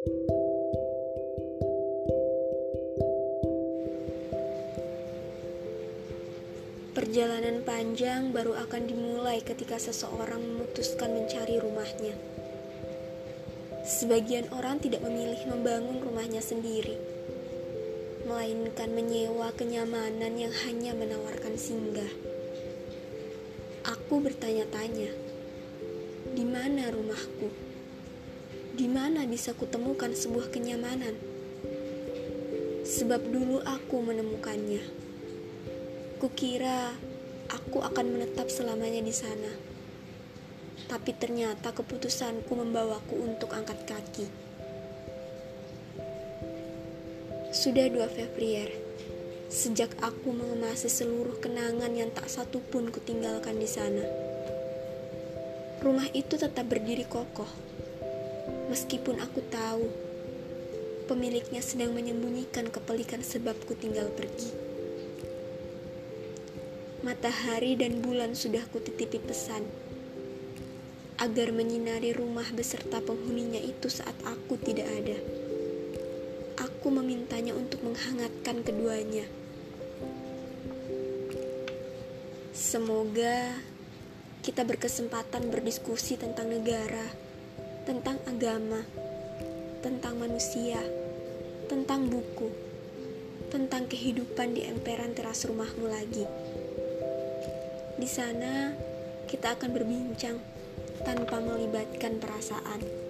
Perjalanan panjang baru akan dimulai ketika seseorang memutuskan mencari rumahnya. Sebagian orang tidak memilih membangun rumahnya sendiri, melainkan menyewa kenyamanan yang hanya menawarkan singgah. Aku bertanya-tanya, di mana rumahku? Di mana bisa kutemukan sebuah kenyamanan? Sebab dulu aku menemukannya. Kukira aku akan menetap selamanya di sana. Tapi ternyata keputusanku membawaku untuk angkat kaki. Sudah 2 Februari, sejak aku mengemasi seluruh kenangan yang tak satu pun kutinggalkan di sana. Rumah itu tetap berdiri kokoh, meskipun aku tahu pemiliknya sedang menyembunyikan kepelikan sebabku tinggal pergi. Matahari dan bulan sudah kutitipi pesan agar menyinari rumah beserta penghuninya itu saat aku tidak ada. Aku memintanya untuk menghangatkan keduanya. Semoga kita berkesempatan berdiskusi tentang negara, tentang agama, tentang manusia, tentang buku, tentang kehidupan di emperan teras rumahmu lagi. Di sana, kita akan berbincang tanpa melibatkan perasaan.